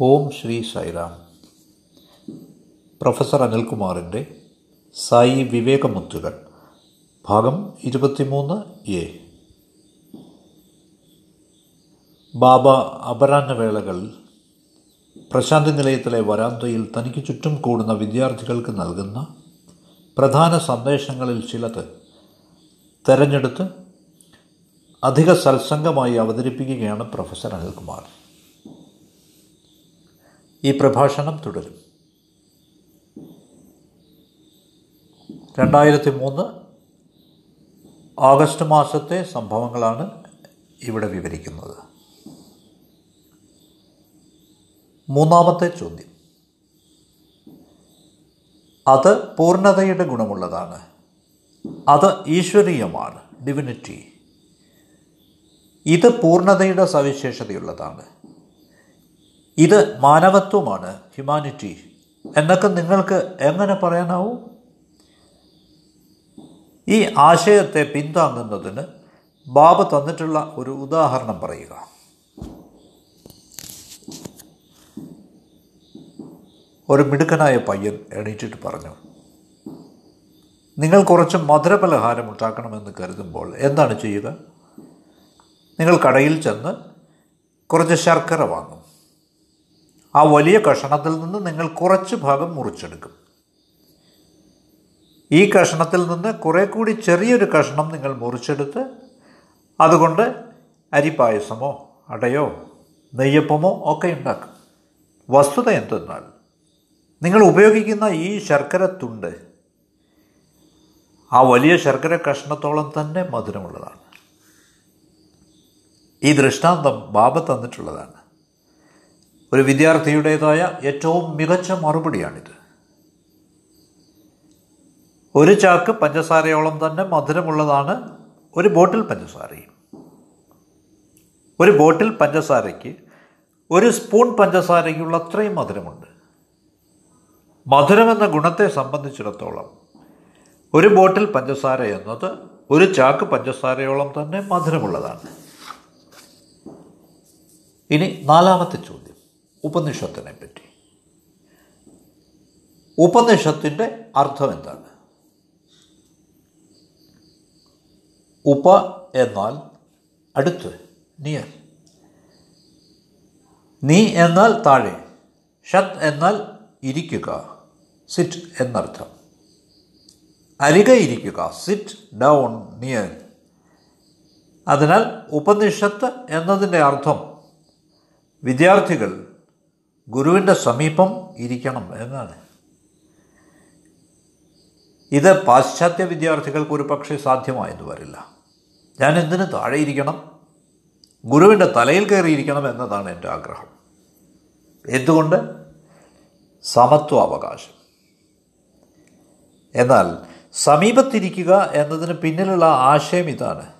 ഓം Shri Sairam. Professor അനിൽകുമാറിന്റെ സായി വിവേകമുത്തുകൾ ഭാഗം ഇരുപത്തിമൂന്ന് എ. ബാബ അപരാഹ്നവേളകളിൽ പ്രശാന്തി നിലയത്തിലെ വരാന്തയിൽ തനിക്ക് ചുറ്റും കൂടുന്ന വിദ്യാർത്ഥികൾക്ക് നൽകുന്ന പ്രധാന സന്ദേശങ്ങളിൽ ചിലത് തെരഞ്ഞെടുത്ത് അധിക സത്സംഗമായി അവതരിപ്പിക്കുകയാണ് പ്രൊഫസർ അനിൽകുമാർ. ഈ പ്രഭാഷണം തുടരും. രണ്ടായിരത്തി മൂന്ന് ഓഗസ്റ്റ് മാസത്തെ സംഭവങ്ങളാണ് ഇവിടെ വിവരിക്കുന്നത്. മൂന്നാമത്തെ ചോദ്യം. അത് പൂർണതയുടെ ഗുണമുള്ളതാണ്. അത് ഈശ്വരീയമാണ് ഡിവിനിറ്റി ഇത് പൂർണതയുടെ സവിശേഷതയുള്ളതാണ്. ഇത് മാനവത്വമാണ് ഹ്യൂമാനിറ്റി എന്നൊക്കെ നിങ്ങൾക്ക് എങ്ങനെ പറയാനാവും? ഈ ആശയത്തെ പിന്താങ്ങുന്നതിന് ബാബ തന്നിട്ടുള്ള ഒരു ഉദാഹരണം പറയുക. ഒരു മിടുക്കനായ പയ്യൻ എണീറ്റിട്ട് പറഞ്ഞു നിങ്ങൾ കുറച്ച് മധുരപലഹാരം ഉണ്ടാക്കണമെന്ന് കരുതുമ്പോൾ എന്താണ് ചെയ്യുക? നിങ്ങൾ കടയിൽ ചെന്ന് കുറച്ച് ശർക്കര വാങ്ങും. ആ വലിയ കഷണത്തിൽ നിന്ന് നിങ്ങൾ കുറച്ച് ഭാഗം മുറിച്ചെടുക്കും. ഈ കഷണത്തിൽ നിന്ന് കുറേ കൂടി ചെറിയൊരു കഷണം നിങ്ങൾ മുറിച്ചെടുത്ത് അതുകൊണ്ട് അരിപ്പായസമോ അടയോ നെയ്യപ്പമോ ഒക്കെ ഉണ്ടാക്കും. വസ്തുത എന്തെന്നാൽ നിങ്ങൾ ഉപയോഗിക്കുന്ന ഈ ശർക്കര തുണ്ട് ആ വലിയ ശർക്കര കഷ്ണത്തോളം തന്നെ മധുരമുള്ളതാണ്. ഈ ദൃഷ്ടാന്തം ബാബ തന്നിട്ടുള്ളതാണ്. ഒരു വിദ്യാർത്ഥിയുടേതായ ഏറ്റവും മികച്ച മറുപടിയാണിത്. ഒരു ചാക്ക് പഞ്ചസാരയോളം തന്നെ മധുരമുള്ളതാണ് ഒരു ബോട്ടിൽ പഞ്ചസാരയും. ഒരു ബോട്ടിൽ പഞ്ചസാരയ്ക്ക് ഒരു സ്പൂൺ പഞ്ചസാരയ്ക്കുള്ള അത്രയും മധുരമുണ്ട്. മധുരമെന്ന ഗുണത്തെ സംബന്ധിച്ചിടത്തോളം ഒരു ബോട്ടിൽ പഞ്ചസാര എന്നത് ഒരു ചാക്ക് പഞ്ചസാരയോളം തന്നെ മധുരമുള്ളതാണ്. ഇനി നാലാമത്തെ ചോദ്യം. ഉപനിഷത്തിനെ പറ്റി ഉപനിഷത്തിന്റെ അർത്ഥം എന്താണ്? ഉപ എന്നാൽ അടുത്ത് നിയർ നീ എന്നാൽ താഴെ ഷത് എന്നാൽ ഇരിക്കുക സിറ്റ് എന്നർത്ഥം. അരികെ ഇരിക്കുക സിറ്റ് ഡൗൺ നിയർ അതിനാൽ ഉപനിഷത്ത് എന്നതിന്റെ അർത്ഥം വിദ്യാർത്ഥികൾ ഗുരുവിന്റെ സമീപം ഇരിക്കണം എന്നാണ്. ഇത് പാശ്ചാത്യ വിദ്യാർത്ഥികൾക്ക് ഒരു പക്ഷേ സാധ്യമായെന്ന് വരില്ല. ഞാൻ എന്തിനു താഴെ ഇരിക്കണം? ഗുരുവിന്റെ തലയിൽ കയറിയിരിക്കണം എന്നതാണ് എന്റെ ആഗ്രഹം. എന്തുകൊണ്ട്? സമത്വാവകാശം. എന്നാൽ സമീപത്തിരിക്കുക എന്നതിന് പിന്നിലുള്ള ആശയം ഇതാണ്.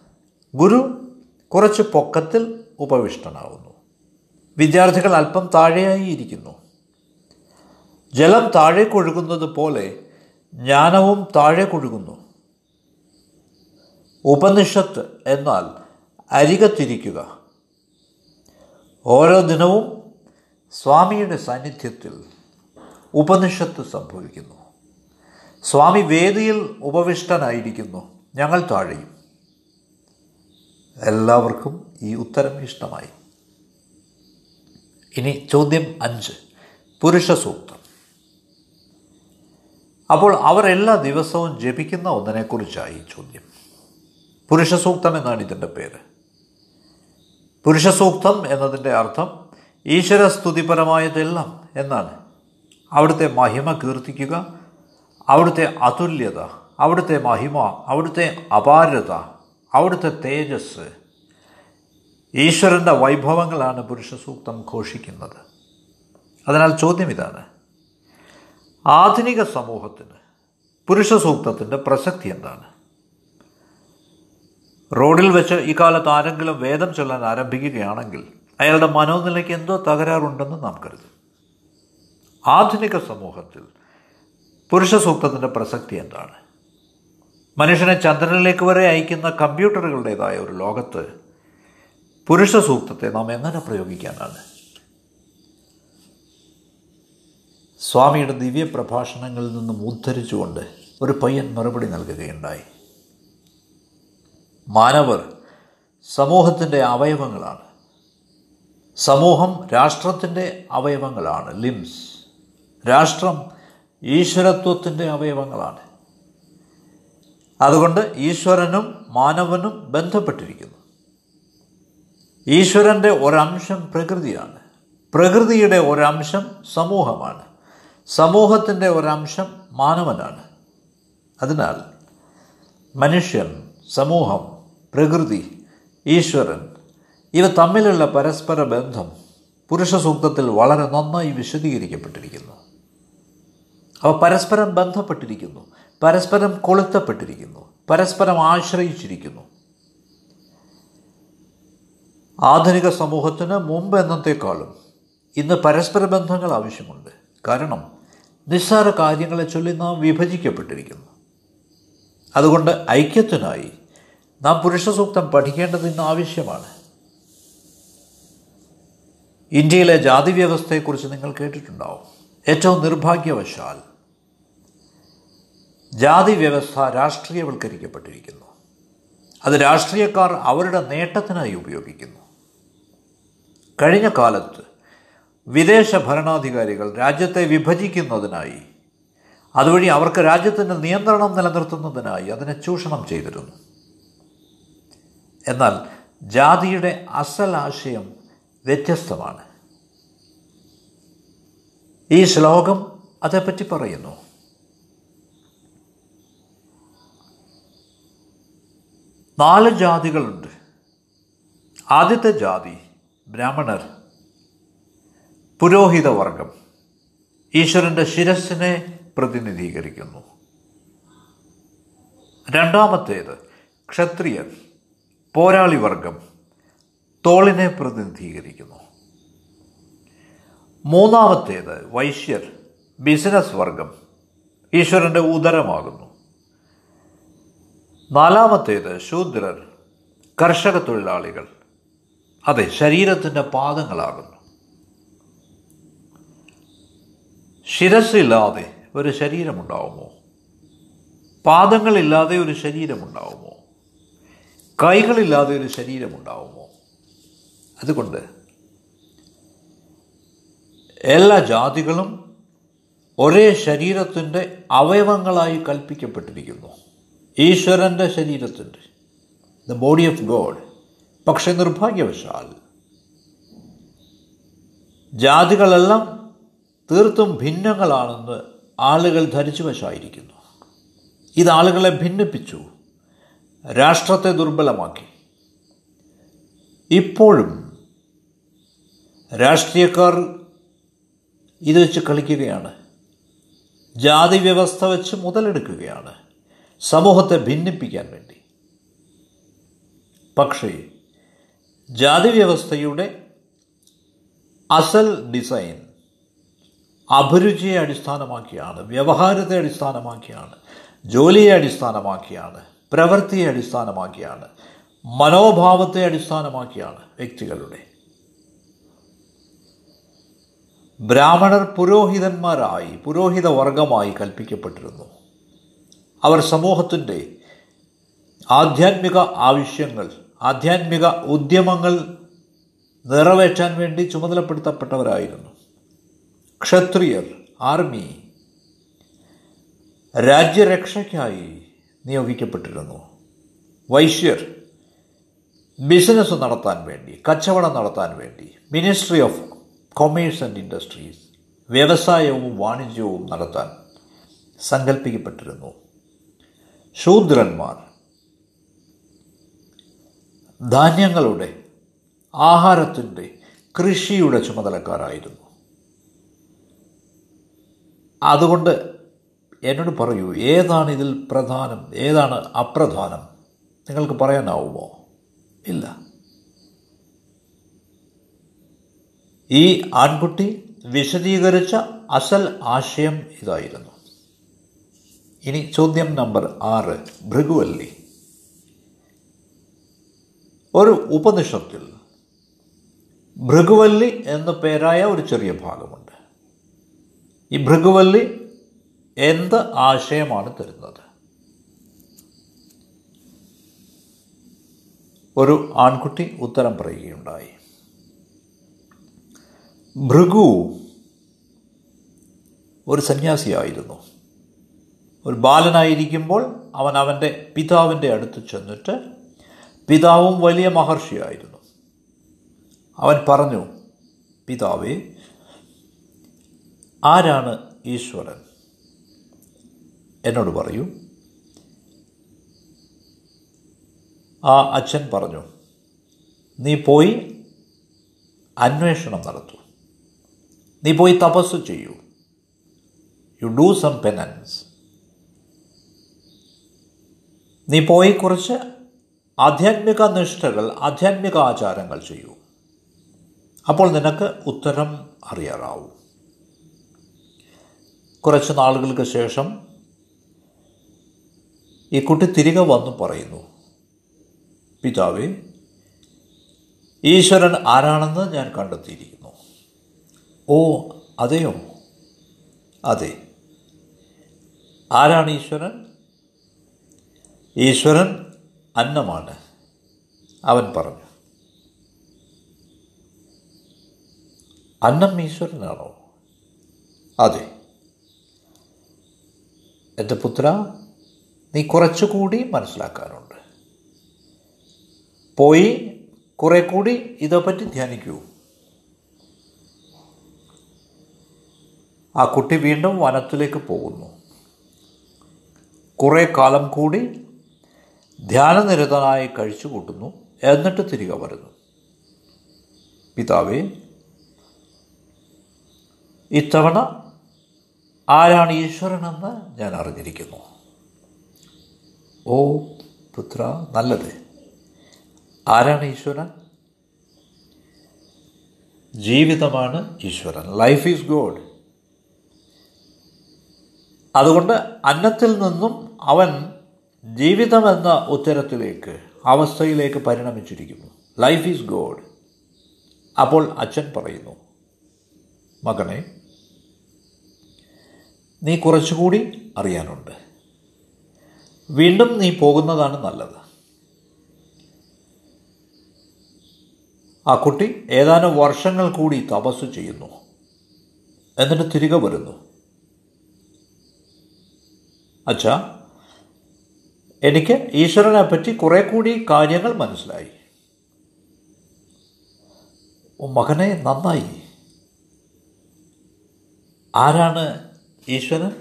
ഗുരു കുറച്ച് പൊക്കത്തിൽ ഉപവിഷ്ടനാവുന്നു. വിദ്യാർത്ഥികൾ അല്പം താഴെയായി ഇരിക്കുന്നു ജലം താഴെ കൊഴുകുന്നത് പോലെ ജ്ഞാനവും താഴെ കൊഴുകുന്നു. ഉപനിഷത്ത് എന്നാൽ അരികത്തിരിക്കുക. ഓരോ ദിനവും സ്വാമിയുടെ സാന്നിധ്യത്തിൽ ഉപനിഷത്ത് സംഭവിക്കുന്നു. സ്വാമി വേദിയിൽ ഉപവിഷ്ടനായിരിക്കുന്നു. ഞങ്ങൾ താഴെയും. എല്ലാവർക്കും ഈ ഉത്തരം ഇഷ്ടമായി. ഇനി ചോദ്യം അഞ്ച്. പുരുഷ സൂക്തം അപ്പോൾ അവർ എല്ലാ ദിവസവും ജപിക്കുന്ന ഒന്നിനെക്കുറിച്ചായി ചോദ്യം. പുരുഷ സൂക്തം എന്നാണ് ഇതിന്റെ പേര്. പുരുഷ സൂക്തം എന്നതിന്റെ അർത്ഥം ഈശ്വര സ്തുതിപരമായതെല്ലാം എന്നാണ്. അവിടുത്തെ മഹിമ കീർത്തിക്കുക അവിടുത്തെ അതുല്യത അവിടുത്തെ മഹിമ അവിടുത്തെ അപാരത അവിടുത്തെ തേജസ് ഈശ്വരന്റെ വൈഭവങ്ങളാണ് പുരുഷ സൂക്തം ഘോഷിക്കുന്നത്. അതിനാൽ ചോദ്യം ഇതാണ്. ആധുനിക സമൂഹത്തിന് പുരുഷ സൂക്തത്തിന്റെ പ്രസക്തി എന്താണ്? റോഡിൽ വെച്ച് ഇക്കാലത്ത് ആരെങ്കിലും വേദം ചൊല്ലാൻ ആരംഭിക്കുകയാണെങ്കിൽ അയാളുടെ മനോനിലയ്ക്ക് എന്തോ തകരാറുണ്ടെന്ന് നാം കരുതും. ആധുനിക സമൂഹത്തിൽ പുരുഷ സൂക്തത്തിന്റെ പ്രസക്തി എന്താണ്? മനുഷ്യനെ ചന്ദ്രനിലേക്ക് വരെ അയക്കുന്ന കമ്പ്യൂട്ടറുകളുടേതായ ഒരു ലോകത്ത് പുരുഷ സൂക്തത്തെ നാം എങ്ങനെ പ്രയോഗിക്കാനാണ്? സ്വാമിയുടെ ദിവ്യ പ്രഭാഷണങ്ങളിൽ നിന്നും ഉദ്ധരിച്ചുകൊണ്ട് ഒരു പയ്യൻ മറുപടി നൽകുകയുണ്ടായി. മാനവർ സമൂഹത്തിന്റെ അവയവങ്ങളാണ്. സമൂഹം രാഷ്ട്രത്തിന്റെ അവയവങ്ങളാണ്. ലിംസ്. രാഷ്ട്രം ഈശ്വരത്വത്തിന്റെ അവയവങ്ങളാണ്. അതുകൊണ്ട് ഈശ്വരനും മാനവനും ബന്ധപ്പെട്ടിരിക്കുന്നു. ഈശ്വരന്റെ ഒരംശം പ്രകൃതിയാണ്. പ്രകൃതിയുടെ ഒരംശം സമൂഹമാണ്. സമൂഹത്തിന്റെ ഒരംശം മാനവനാണ്. അതിനാൽ മനുഷ്യൻ സമൂഹം പ്രകൃതി ഈശ്വരൻ ഇവ തമ്മിലുള്ള പരസ്പര ബന്ധം പുരുഷ സൂക്തത്തിൽ വളരെ നന്നായി വിശദീകരിക്കപ്പെട്ടിരിക്കുന്നു. അവ പരസ്പരം ബന്ധപ്പെട്ടിരിക്കുന്നു പരസ്പരം കൊളുത്തപ്പെട്ടിരിക്കുന്നു പരസ്പരം ആശ്രയിച്ചിരിക്കുന്നു. ആധുനിക സമൂഹത്തിന് മുമ്പ് എന്നത്തേക്കാളും ഇന്ന് പരസ്പര ബന്ധങ്ങൾ ആവശ്യമുണ്ട്. കാരണം നിസ്സാര കാര്യങ്ങളെ ചൊല്ലി നാം വിഭജിക്കപ്പെട്ടിരിക്കുന്നു. അതുകൊണ്ട് ഐക്യത്തിനായി നാം പുരുഷ സൂക്തം പഠിക്കേണ്ടത് ഇന്ന് ആവശ്യമാണ്. ഇന്ത്യയിലെ ജാതി വ്യവസ്ഥയെക്കുറിച്ച് നിങ്ങൾ കേട്ടിട്ടുണ്ടാവും. ഏറ്റവും നിർഭാഗ്യവശാൽ ജാതി വ്യവസ്ഥ രാഷ്ട്രീയവൽക്കരിക്കപ്പെട്ടിരിക്കുന്നു. അത് രാഷ്ട്രീയക്കാർ അവരുടെ നേട്ടത്തിനായി ഉപയോഗിക്കുന്നു. കഴിഞ്ഞ കാലത്ത് വിദേശ ഭരണാധികാരികൾ രാജ്യത്തെ വിഭജിക്കുന്നതിനായി അതുവഴി അവർക്ക് രാജ്യത്തിന്റെ നിയന്ത്രണം നിലനിർത്തുന്നതിനായി അതിനെ ചൂഷണം ചെയ്തിരുന്നു. എന്നാൽ ജാതിയുടെ അസൽ ആശയം വ്യത്യസ്തമാണ്. ഈ ശ്ലോകം അതേപ്പറ്റി പറയുന്നു. നാല് ജാതികളുണ്ട്. ആദ്യത്തെ ജാതി ബ്രാഹ്മണർ പുരോഹിതവർഗം ഈശ്വരന്റെ ശിരസ്സിനെ പ്രതിനിധീകരിക്കുന്നു. രണ്ടാമത്തേത് ക്ഷത്രിയർ പോരാളി വർഗം തോളിനെ പ്രതിനിധീകരിക്കുന്നു. മൂന്നാമത്തേത് വൈശ്യർ ബിസിനസ് വർഗം ഈശ്വരന്റെ ഉദരമാകുന്നു. നാലാമത്തേത് ശൂദ്രർ കർഷക തൊഴിലാളികൾ അതെ ശരീരത്തിന്റെ പാദങ്ങളാകുന്നു. ശിരസില്ലാതെ ഒരു ശരീരമുണ്ടാവുമോ? പാദങ്ങളില്ലാതെ ഒരു ശരീരമുണ്ടാവുമോ? കൈകളില്ലാതെ ഒരു ശരീരമുണ്ടാവുമോ? അതുകൊണ്ട് എല്ലാ ജാതികളും ഒരേ ശരീരത്തിന്റെ അവയവങ്ങളായി കൽപ്പിക്കപ്പെട്ടിരിക്കുന്നു. ഈശ്വരന്റെ ശരീരത്തിന്റെ ദ ബോഡി ഓഫ് ഗോഡ് പക്ഷെ നിർഭാഗ്യവശാൽ ജാതികളെല്ലാം തീർത്തും ഭിന്നങ്ങളാണെന്ന് ആളുകൾ ധരിച്ചു വശായിരിക്കുന്നു. ഇത് ആളുകളെ ഭിന്നിപ്പിച്ചു രാഷ്ട്രത്തെ ദുർബലമാക്കി. ഇപ്പോഴും രാഷ്ട്രീയക്കാർ ഇത് വെച്ച് കളിക്കുകയാണ്. ജാതി വ്യവസ്ഥ വെച്ച് മുതലെടുക്കുകയാണ് സമൂഹത്തെ ഭിന്നിപ്പിക്കാൻ വേണ്ടി. പക്ഷേ ജാതി വ്യവസ്ഥയുടെ അസൽ ഡിസൈൻ അഭിരുചിയെ അടിസ്ഥാനമാക്കിയാണ് വ്യവഹാരത്തെ അടിസ്ഥാനമാക്കിയാണ് ജോലിയെ അടിസ്ഥാനമാക്കിയാണ് പ്രവൃത്തിയെ അടിസ്ഥാനമാക്കിയാണ് മനോഭാവത്തെ അടിസ്ഥാനമാക്കിയാണ് വ്യക്തികളുടെ. ബ്രാഹ്മണർ പുരോഹിതന്മാരായി പുരോഹിത വർഗമായി കൽപ്പിക്കപ്പെട്ടിരുന്നു. അവർ സമൂഹത്തിന്റെ ആധ്യാത്മിക ആവശ്യങ്ങൾ ആധ്യാത്മിക ഉദ്യമങ്ങൾ നിറവേറ്റാൻ വേണ്ടി ചുമതലപ്പെടുത്തപ്പെട്ടവരായിരുന്നു. ക്ഷത്രിയർ ആർമി രാജ്യരക്ഷയ്ക്കായി നിയോഗിക്കപ്പെട്ടിരുന്നു. വൈശ്യർ ബിസിനസ് നടത്താൻ വേണ്ടി കച്ചവടം നടത്താൻ വേണ്ടി ministry of commerce and industries വ്യവസായവും വാണിജ്യവും നടത്താൻ സങ്കല്പിക്കപ്പെട്ടിരുന്നു ശൂദ്രന്മാർ ധാന്യങ്ങളുടെ ആഹാരത്തിന്റെ കൃഷിയുടെ ചുമതലക്കാരായിരുന്നു. അതുകൊണ്ട് എന്നോട് പറയൂ ഏതാണ് ഇതിൽ പ്രധാനം ഏതാണ് അപ്രധാനം? നിങ്ങൾക്ക് പറയാനാവുമോ? ഇല്ല. ഈ ആൺകുട്ടി വിശദീകരിച്ച അസൽ ആശയം ഇതായിരുന്നു. ഇനി ചോദ്യം നമ്പർ ആറ് ഭൃഗുവല്ലി. ഒരു ഉപനിഷത്തിൽ ഭൃഗുവല്ലി എന്ന പേരായ ഒരു ചെറിയ ഭാഗമുണ്ട്. ഈ ഭൃഗുവല്ലി എന്ത് ആശയമാണ് തരുന്നത്? ഒരു ആൺകുട്ടി ഉത്തരം പറയുകയുണ്ടായി. ഭൃഗു ഒരു സന്യാസിയായിരുന്നു ഒരു ബാലനായിരിക്കുമ്പോൾ അവൻ അവന്റെ പിതാവിന്റെ അടുത്ത് ചെന്നിട്ട് പിതാവും വലിയ മഹർഷിയായിരുന്നു. അവൻ പറഞ്ഞു പിതാവേ ആരാണ് ഈശ്വരൻ? എന്നോട് പറയൂ. ആ അച്ഛൻ പറഞ്ഞു നീ പോയി അന്വേഷണം നടത്തൂ. നീ പോയി തപസ് ചെയ്യൂ. യു ഡൂ സം പെനൻസ് നീ പോയി കുറച്ച് ആധ്യാത്മിക നിഷ്ഠകൾ ആധ്യാത്മിക ആചാരങ്ങൾ ചെയ്യൂ. അപ്പോൾ നിനക്ക് ഉത്തരം അറിയാറാവും. കുറച്ച് നാളുകൾക്ക് ശേഷം ഈ കുട്ടി തിരികെ വന്നു പറയുന്നു പിതാവേ ഈശ്വരൻ ആരാണെന്ന് ഞാൻ കണ്ടെത്തിയിരിക്കുന്നു. ഓ അതെയോ? അതെ. ആരാണ് ഈശ്വരൻ? ഈശ്വരൻ അന്നമാണ്. അവൻ പറഞ്ഞു അന്നം ഈശ്വരനാണോ? അതെ. എന്റെ പുത്ര നീ കുറച്ചുകൂടി മനസ്സിലാക്കാനുണ്ട്. പോയി കുറെ കൂടി ഇതേപ്പറ്റി ധ്യാനിക്കൂ. ആ കുട്ടി വീണ്ടും വനത്തിലേക്ക് പോകുന്നു. കുറേ കാലം കൂടി ധ്യാനനിരതനായി കഴിച്ചു കൂട്ടുന്നു എന്നിട്ട് തിരികെ വരുന്നു. പിതാവേ ഇത്തവണ ആരാണ് ഈശ്വരനെന്ന് ഞാൻ അറിഞ്ഞിരിക്കുന്നു. ഓ പുത്ര നല്ലത്. ആരാണ് ഈശ്വരൻ? ജീവിതമാണ് ഈശ്വരൻ. ലൈഫ് ഈസ് ഗോഡ് അതുകൊണ്ട് അന്നത്തിൽ നിന്നും അവൻ ജീവിതമെന്ന ഉത്തരത്തിലേക്ക് അവസ്ഥയിലേക്ക് പരിണമിച്ചിരിക്കുന്നു. ലൈഫ് ഈസ് ഗോഡ് അപ്പോൾ അച്ഛൻ പറയുന്നു മകനെ നീ കുറച്ചുകൂടി അറിയാനുണ്ട്. വീണ്ടും നീ പോകുന്നതാണ് നല്ലത്. ആ കുട്ടി ഏതാനും വർഷങ്ങൾ കൂടി തപസ് ചെയ്യുന്നു. എന്നിട്ട് തിരികെ വരുന്നു. അച്ഛാ എനിക്ക് ഈശ്വരനെ പറ്റി കുറെ കൂടി കാര്യങ്ങൾ മനസ്സിലായി. മകനെ നന്നായി. ആരാണ് ഈശ്വരൻ?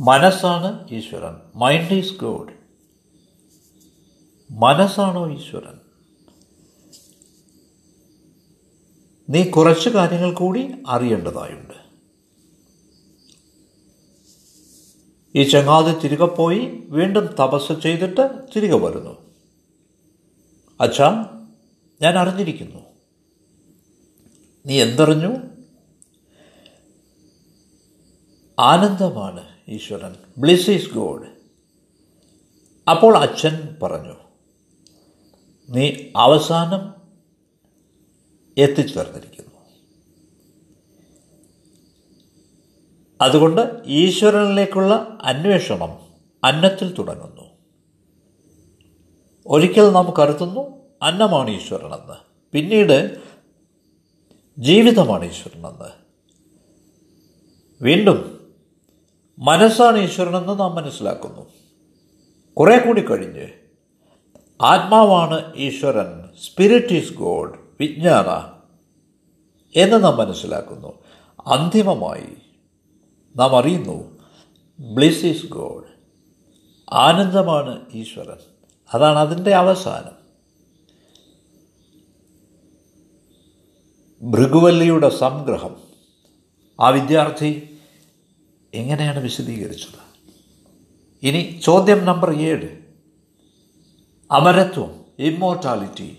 മനസ്സാണ് ഈശ്വരൻ. മൈൻഡ് ഈസ് ഗോഡ് മനസ്സാണോ ഈശ്വരൻ? നീ കുറച്ച് കാര്യങ്ങൾ കൂടി അറിയേണ്ടതായുണ്ട്. ഈ ചങ്ങാതി തിരികെ പോയി വീണ്ടും തപസ് ചെയ്തിട്ട് തിരികെ വരുന്നു. അച്ഛാ ഞാൻ അറിഞ്ഞിരിക്കുന്നു. നീ എന്തറിഞ്ഞു? ആനന്ദമാണ് ഈശ്വരൻ. ബ്ലിസ് ഈസ് ഗോഡ് അപ്പോൾ അച്ഛൻ പറഞ്ഞു നീ അവസാനം എത്തിച്ചേർന്നിരിക്കുന്നു. അതുകൊണ്ട് ഈശ്വരനിലേക്കുള്ള അന്വേഷണം അന്നത്തിൽ തുടങ്ങുന്നു. ഒരിക്കൽ നാം കരുതുന്നു അന്നമാണ് ഈശ്വരനെന്ന്. പിന്നീട് ജീവിതമാണ് ഈശ്വരനെന്ന്. വീണ്ടും മനസ്സാണ് ഈശ്വരനെന്ന് നാം മനസ്സിലാക്കുന്നു. കുറേ കൂടി കഴിഞ്ഞ് ആത്മാവാണ് ഈശ്വരൻ സ്പിരിറ്റ് ഈസ് ഗോഡ് വിജ്ഞാന എന്ന് നാം മനസ്സിലാക്കുന്നു. അന്തിമമായി നാം അറിയുന്നു ബ്ലിസ് ഈസ് ഗോഡ് ആനന്ദമാണ് ഈശ്വരൻ. അതാണ് അതിന്റെ അവസാനം. ഭൃഗുവല്ലിയുടെ സംഗ്രഹം. ആ വിദ്യാർത്ഥി എങ്ങനെയാണ് വിശദീകരിച്ചത്? ഇനി ചോദ്യം നമ്പർ ഏഴ്. അമരത്വം ഇമ്മോർട്ടാലിറ്റി.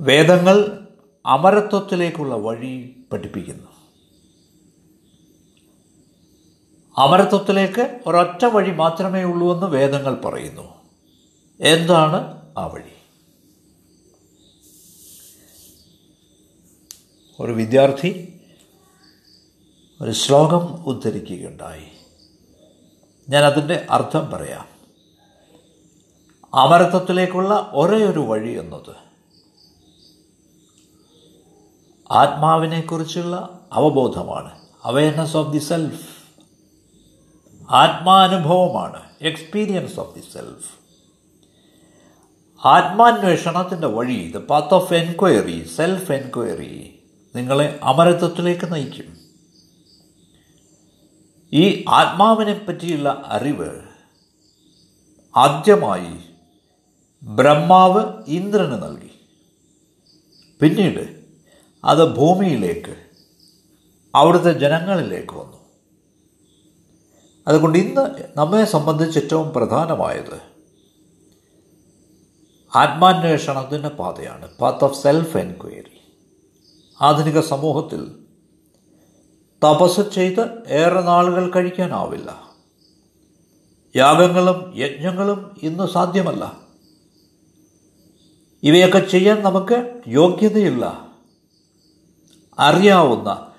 വേദങ്ങൾ അമരത്വത്തിലേക്കുള്ള വഴി പഠിപ്പിക്കുന്നു. അമരത്വത്തിലേക്ക് ഒരൊറ്റ വഴി മാത്രമേ ഉള്ളൂ എന്ന് വേദങ്ങൾ പറയുന്നു. എന്താണ് ആ വഴി? ഒരു വിദ്യാർത്ഥി ഒരു ശ്ലോകം ഉദ്ധരിക്കുകയുണ്ടായി. ഞാൻ അതിന്റെ അർത്ഥം പറയാം. അമരത്വത്തിലേക്കുള്ള ഒരേ ഒരു വഴി എന്നത് ആത്മാവിനെക്കുറിച്ചുള്ള അവബോധമാണ്. അവയർനെസ് ഓഫ് ദി സെൽഫ് ആത്മാനുഭവമാണ്. എക്സ്പീരിയൻസ് ഓഫ് ദി സെൽഫ് ആത്മാന്വേഷണത്തിന്റെ വഴി the path of enquiry self enquiry നിങ്ങളെ അമരത്വത്തിലേക്ക് നയിക്കും. ഈ ആത്മാവിനെ പറ്റിയുള്ള അറിവ് ആദ്യമായി ബ്രഹ്മാവ് ഇന്ദ്രന് നൽകി. പിന്നീട് അത് ഭൂമിയിലേക്ക് അവിടുത്തെ ജനങ്ങളിലേക്ക് വന്നു. അതുകൊണ്ട് ഇന്ന് നമ്മെ സംബന്ധിച്ച് ഏറ്റവും പ്രധാനമായത് ആത്മാന്വേഷണത്തിന്റെ പാതയാണ് പാത്ത് ഓഫ് സെൽഫ് എൻക്വയറി ആധുനിക സമൂഹത്തിൽ തപസ് ചെയ്ത് ഏറെ നാളുകൾ കഴിക്കാനാവില്ല. യാഗങ്ങളും യജ്ഞങ്ങളും ഇന്ന് സാധ്യമല്ല. ഇവയൊക്കെ ചെയ്യാൻ നമുക്ക് യോഗ്യതയില്ല. അറിയാവുന്ന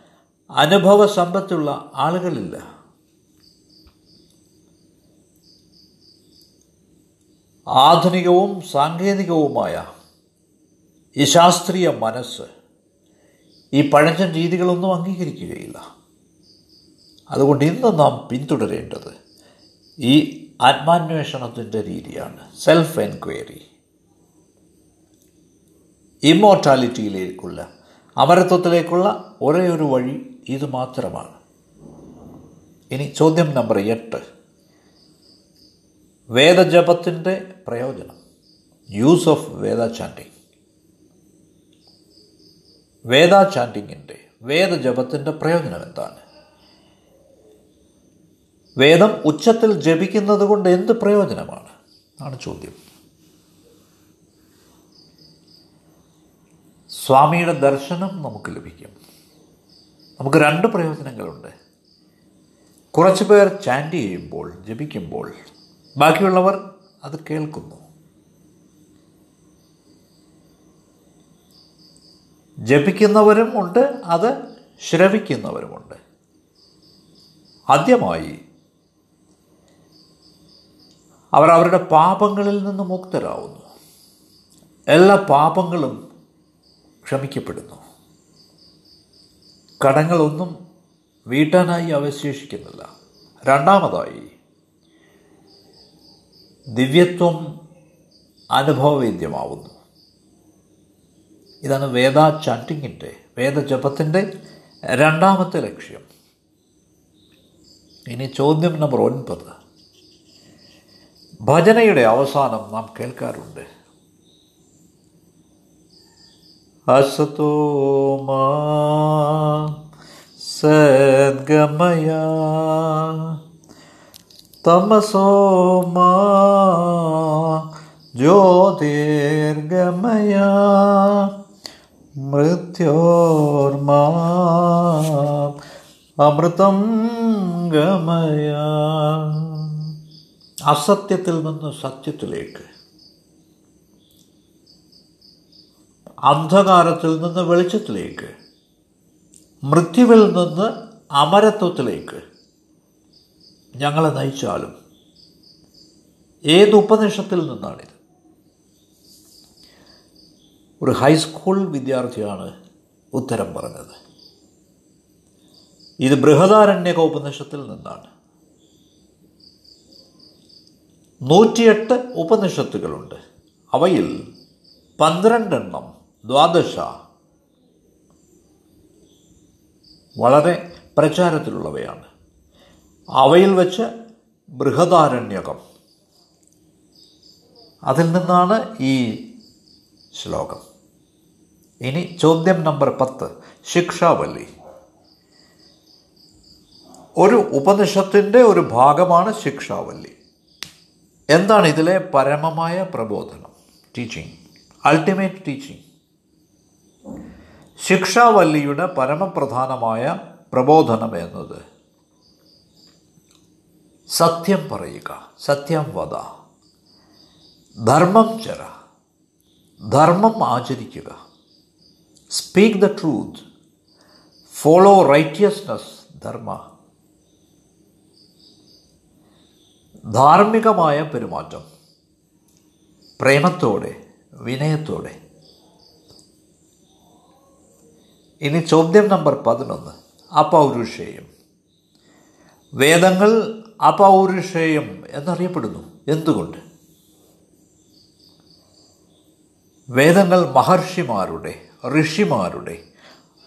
അനുഭവ സമ്പത്തുള്ള ആളുകളില്ല. ആധുനികവും സാങ്കേതികവുമായ ഈ ശാസ്ത്രീയ മനസ്സ് ഈ പഴഞ്ചൻ രീതികളൊന്നും അംഗീകരിക്കുകയില്ല. അതുകൊണ്ട് ഇന്ന് നാം പിന്തുടരേണ്ടത് ഈ ആത്മാന്വേഷണത്തിന്റെ രീതിയാണ് സെൽഫ് എൻക്വയറി ഇമ്മോർട്ടാലിറ്റിയിലേക്കുള്ള അമരത്വത്തിലേക്കുള്ള ഒരേ ഒരു വഴി ഇത് മാത്രമാണ്. ഇനി ചോദ്യം നമ്പർ എട്ട്. വേദജപത്തിന്റെ പ്രയോജനം. Use of Veda chanting Veda വേദജപത്തിന്റെ പ്രയോജനം എന്താണ്? വേദം ഉച്ചത്തിൽ ജപിക്കുന്നത് കൊണ്ട് എന്ത് പ്രയോജനമാണ്? ആണ് ചോദ്യം. സ്വാമിയുടെ ദർശനം നമുക്ക് ലഭിക്കും. നമുക്ക് രണ്ട് പ്രയോജനങ്ങളുണ്ട്. കുറച്ച് പേർ ചാൻഡ് ചെയ്യുമ്പോൾ ജപിക്കുമ്പോൾ ബാക്കിയുള്ളവർ അത് കേൾക്കുന്നു. ജപിക്കുന്നവരും ഉണ്ട് അത് ശ്രവിക്കുന്നവരുമുണ്ട്. ആദ്യമായി അവർ അവരുടെ പാപങ്ങളിൽ നിന്ന് മുക്തരാവുന്നു. എല്ലാ പാപങ്ങളും ക്ഷമിക്കപ്പെടുന്നു. കടങ്ങളൊന്നും വീട്ടാനായി അവശേഷിക്കുന്നില്ല. രണ്ടാമതായി ദിവ്യത്വം അനുഭവവേദ്യമാവുന്നു. ഇതാണ് വേദ ചാന്റിങ്ങിന്റെ വേദജപത്തിന്റെ രണ്ടാമത്തെ ലക്ഷ്യം. ഇനി ചോദ്യം നമ്പർ ഒൻപത്. ഭജനയുടെ അവസാനം നാം കേൾക്കാറുണ്ട്. അസതോമാ സദ്ഗമയ തമസോമാ ജ്യോതിർഗമയ മൃത്യോർമാ അമൃതം ഗമയ അസത്യത്തിൽ നിന്ന് സത്യത്തിലേക്ക് അന്ധകാരത്തിൽ നിന്ന് വെളിച്ചത്തിലേക്ക് മൃത്യുവിൽ നിന്ന് അമരത്വത്തിലേക്ക് ഞങ്ങളെ നയിച്ചാലും ഏത് ഉപനിഷത്തിൽ നിന്നാണിത്? ഒരു ഹൈസ്കൂൾ വിദ്യാർത്ഥിയാണ് ഉത്തരം പറഞ്ഞത്. ഇത് ബൃഹദാരണ്യക ഉപനിഷത്തിൽ നിന്നാണ്. നൂറ്റിയെട്ട് ഉപനിഷത്തുകളുണ്ട്. അവയിൽ പന്ത്രണ്ടെണ്ണം ദ്വാദശ. വളരെ പ്രചാരത്തിലുള്ളവയാണ്. അവയിൽ വെച്ച് ബൃഹദാരണ്യകം. അതിൽ നിന്നാണ് ഈ ശ്ലോകം. ഇനി ചോദ്യം നമ്പർ പത്ത് ശിക്ഷാവല്ലി ഒരു ഉപനിഷത്തിന്റെ ഒരു ഭാഗമാണ് ശിക്ഷാവല്ലി എന്താണ് ഇതിലെ പരമമായ പ്രബോധനം? ടീച്ചിങ് അൾട്ടിമേറ്റ് ടീച്ചിങ് ശിക്ഷാവല്ലിയുടെ പരമപ്രധാനമായ പ്രബോധനം എന്നത്. സത്യം പറയുക സത്യം വധ ധർമ്മം ചര. ധർമ്മം ആചരിക്കുക. Speak the truth. Follow righteousness dharma. ധാർമ്മികമായ പെരുമാറ്റം. പ്രേമത്തോടെ വിനയത്തോടെ. ഇനി ചോദ്യം നമ്പർ പതിനൊന്ന്. അപൗരുഷേയം. വേദങ്ങൾ അപൗരുഷേയം എന്നറിയപ്പെടുന്നു. എന്തുകൊണ്ട്? വേദങ്ങൾ മഹർഷിമാരുടെ ഋഷിമാരുടെ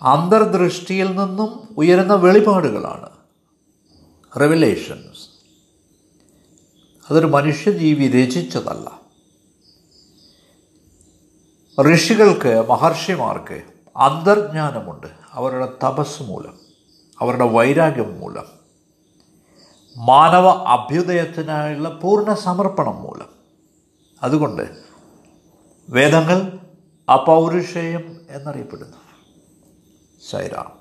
അന്തർദൃഷ്ടിയിൽ നിന്നും ഉയരുന്ന വെളിപാടുകളാണ്. റെവലേഷൻസ് അതൊരു മനുഷ്യജീവി രചിച്ചതല്ല. ഋഷികൾക്ക് മഹർഷിമാർക്ക് അന്തർജ്ഞാനമുണ്ട്. അവരുടെ തപസ് മൂലം അവരുടെ വൈരാഗ്യം മൂലം മാനവ അഭ്യുദയത്തിനായുള്ള പൂർണ സമർപ്പണം മൂലം. അതുകൊണ്ട് വേദങ്ങൾ അപൗരുഷേയം എന്നറിയപ്പെടുന്നു. സൈറാം.